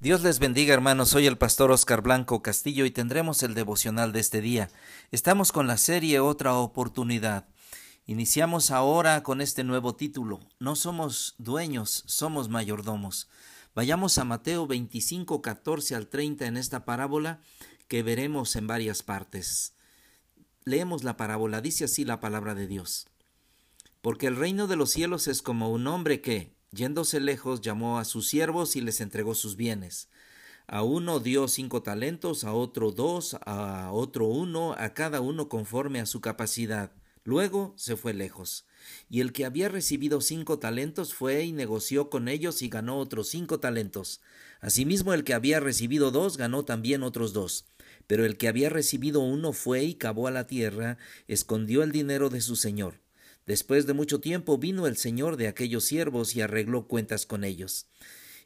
Dios les bendiga hermanos, soy el pastor Oscar Blanco Castillo y tendremos el devocional de este día. Estamos con la serie Otra oportunidad. Iniciamos ahora con este nuevo título. No somos dueños, somos mayordomos. Vayamos a Mateo 25, 14 al 30 en esta parábola que veremos en varias partes. Leemos la parábola, dice así la palabra de Dios. Porque el reino de los cielos es como un hombre que, Yéndose lejos, llamó a sus siervos y les entregó sus bienes. A uno dio cinco talentos, a otro dos, a otro uno, a cada uno conforme a su capacidad. Luego se fue lejos. Y el que había recibido cinco talentos fue y negoció con ellos y ganó otros cinco talentos. Asimismo el que había recibido dos ganó también otros dos. Pero el que había recibido uno fue y cavó a la tierra, escondió el dinero de su señor. Después de mucho tiempo vino el señor de aquellos siervos y arregló cuentas con ellos.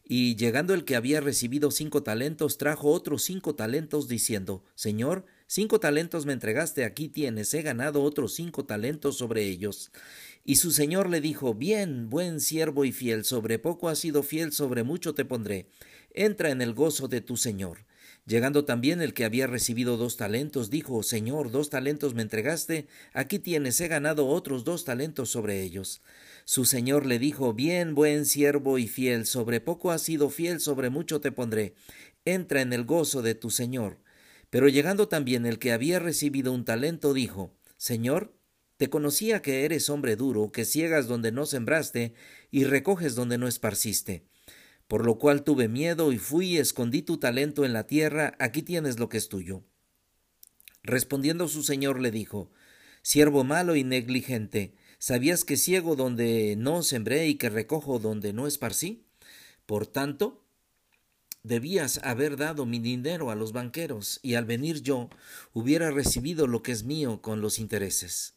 Y llegando el que había recibido cinco talentos, trajo otros cinco talentos, diciendo, Señor, cinco talentos me entregaste, aquí tienes, he ganado otros cinco talentos sobre ellos. Y su señor le dijo, Bien, buen siervo y fiel, sobre poco has sido fiel, sobre mucho te pondré. Entra en el gozo de tu señor. Llegando también el que había recibido dos talentos, dijo, Señor, dos talentos me entregaste, aquí tienes, he ganado otros dos talentos sobre ellos. Su señor le dijo, Bien, buen siervo y fiel, sobre poco has sido fiel, sobre mucho te pondré. Entra en el gozo de tu señor. Pero llegando también el que había recibido un talento, dijo, Señor, te conocía que eres hombre duro, que ciegas donde no sembraste y recoges donde no esparciste por lo cual tuve miedo y fui y escondí tu talento en la tierra, aquí tienes lo que es tuyo. Respondiendo su señor le dijo, Siervo malo y negligente, ¿sabías que ciego donde no sembré y que recojo donde no esparcí? Por tanto, debías haber dado mi dinero a los banqueros, y al venir yo hubiera recibido lo que es mío con los intereses.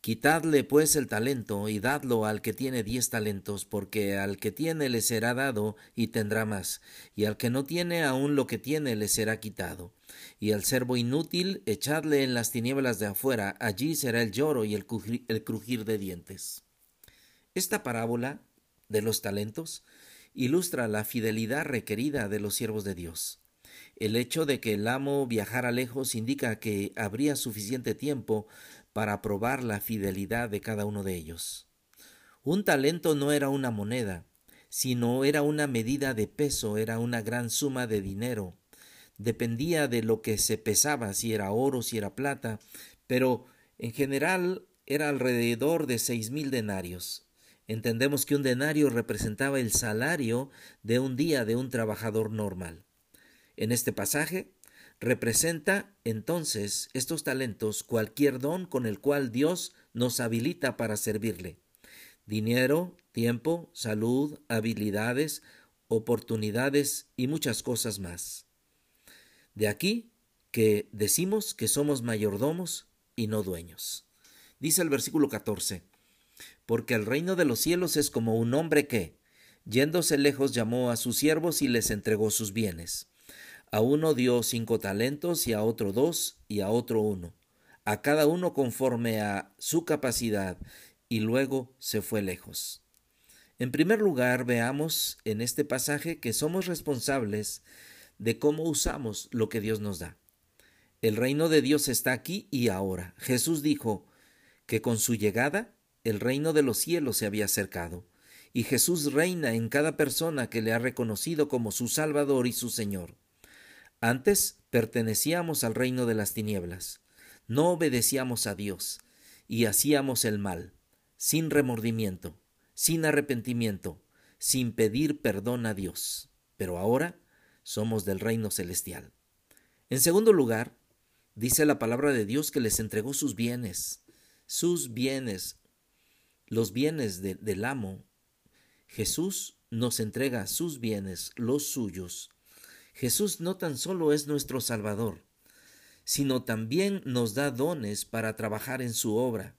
Quitadle pues el talento y dadlo al que tiene diez talentos, porque al que tiene le será dado y tendrá más, y al que no tiene aún lo que tiene le será quitado. Y al servo inútil echadle en las tinieblas de afuera, allí será el lloro y el el crujir de dientes. Esta parábola de los talentos ilustra la fidelidad requerida de los siervos de Dios. El hecho de que el amo viajara lejos indica que habría suficiente tiempo para probar la fidelidad de cada uno de ellos. Un talento no era una moneda, sino era una medida de peso, era una gran suma de dinero. Dependía de lo que se pesaba, si era oro, si era plata, pero en general era alrededor de seis mil denarios. Entendemos que un denario representaba el salario de un día de un trabajador normal. En este pasaje Representa entonces estos talentos cualquier don con el cual Dios nos habilita para servirle. Dinero, tiempo, salud, habilidades, oportunidades y muchas cosas más. De aquí que decimos que somos mayordomos y no dueños. Dice el versículo 14, porque el reino de los cielos es como un hombre que, yéndose lejos, llamó a sus siervos y les entregó sus bienes. A uno dio cinco talentos y a otro dos y a otro uno, a cada uno conforme a su capacidad, y luego se fue lejos. En primer lugar, veamos en este pasaje que somos responsables de cómo usamos lo que Dios nos da. El reino de Dios está aquí y ahora. Jesús dijo que con su llegada el reino de los cielos se había acercado, y Jesús reina en cada persona que le ha reconocido como su Salvador y su Señor. Antes pertenecíamos al reino de las tinieblas, no obedecíamos a Dios y hacíamos el mal, sin remordimiento, sin arrepentimiento, sin pedir perdón a Dios. Pero ahora somos del reino celestial. En segundo lugar, dice la palabra de Dios que les entregó sus bienes, sus bienes, los bienes del amo. Jesús nos entrega sus bienes, los suyos, Jesús no tan solo es nuestro Salvador, sino también nos da dones para trabajar en su obra.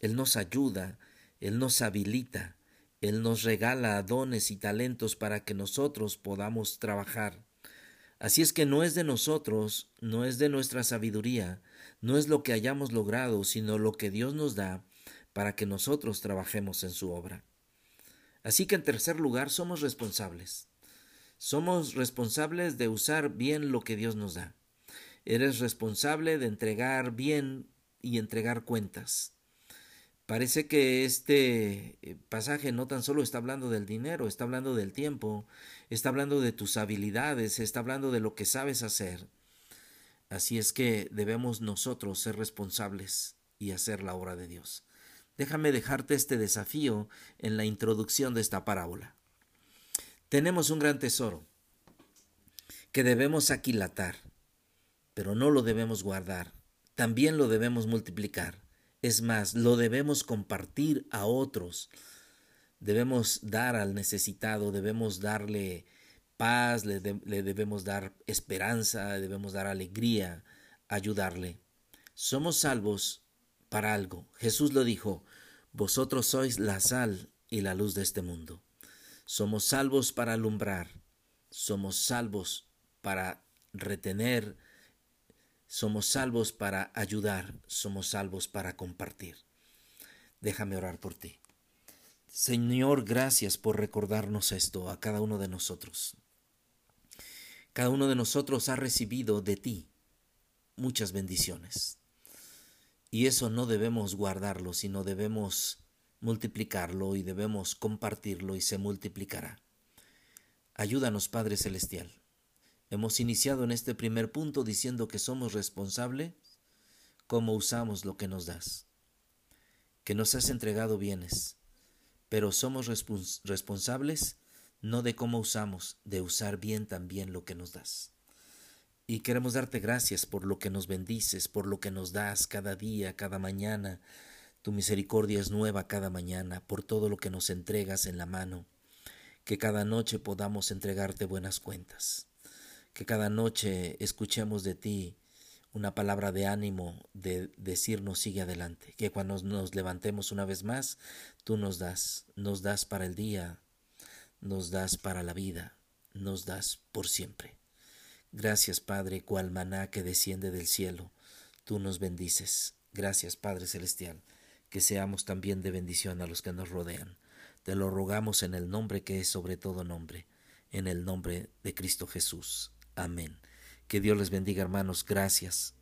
Él nos ayuda, Él nos habilita, Él nos regala dones y talentos para que nosotros podamos trabajar. Así es que no es de nosotros, no es de nuestra sabiduría, no es lo que hayamos logrado, sino lo que Dios nos da para que nosotros trabajemos en su obra. Así que en tercer lugar somos responsables. Somos responsables de usar bien lo que Dios nos da. Eres responsable de entregar bien y entregar cuentas. Parece que este eh, pasaje no tan solo está hablando del dinero, está hablando del tiempo, está hablando de tus habilidades, está hablando de lo que sabes hacer. Así es que debemos nosotros ser responsables y hacer la obra de Dios. Déjame dejarte este desafío en la introducción de esta parábola. Tenemos un gran tesoro que debemos aquilatar, pero no lo debemos guardar, también lo debemos multiplicar. Es más, lo debemos compartir a otros. Debemos dar al necesitado, debemos darle paz, le, debemos dar esperanza, debemos dar alegría, ayudarle. Somos salvos para algo. Jesús lo dijo, vosotros sois la sal y la luz de este mundo. Somos salvos para alumbrar, somos salvos para retener, somos salvos para ayudar, somos salvos para compartir. Déjame orar por ti. Señor, gracias por recordarnos esto a cada uno de nosotros. Cada uno de nosotros ha recibido de ti muchas bendiciones. Y eso no debemos guardarlo, sino debemos multiplicarlo y debemos compartirlo y se multiplicará. Ayúdanos, Padre Celestial, Hemos iniciado en este primer punto diciendo que somos responsables cómo usamos lo que nos das, que nos has entregado bienes, pero somos responsables no de cómo usamos, de usar bien también lo que nos das. Y queremos darte gracias por lo que nos bendices, por lo que nos das cada día, cada mañana. Tu misericordia es nueva cada mañana, por todo lo que nos entregas en la mano. Que cada noche podamos entregarte buenas cuentas que cada noche escuchemos de ti una palabra de ánimo, de decirnos sigue adelante, que cuando nos levantemos una vez más, tú nos das, nos das para el día, nos das para la vida, nos das por siempre. Gracias Padre, cual maná que desciende del cielo, tú nos bendices. Gracias Padre Celestial, que seamos también de bendición a los que nos rodean. Te lo rogamos en el nombre que es sobre todo nombre, en el nombre de Cristo Jesús. Amén. Que Dios les bendiga, hermanos. Gracias.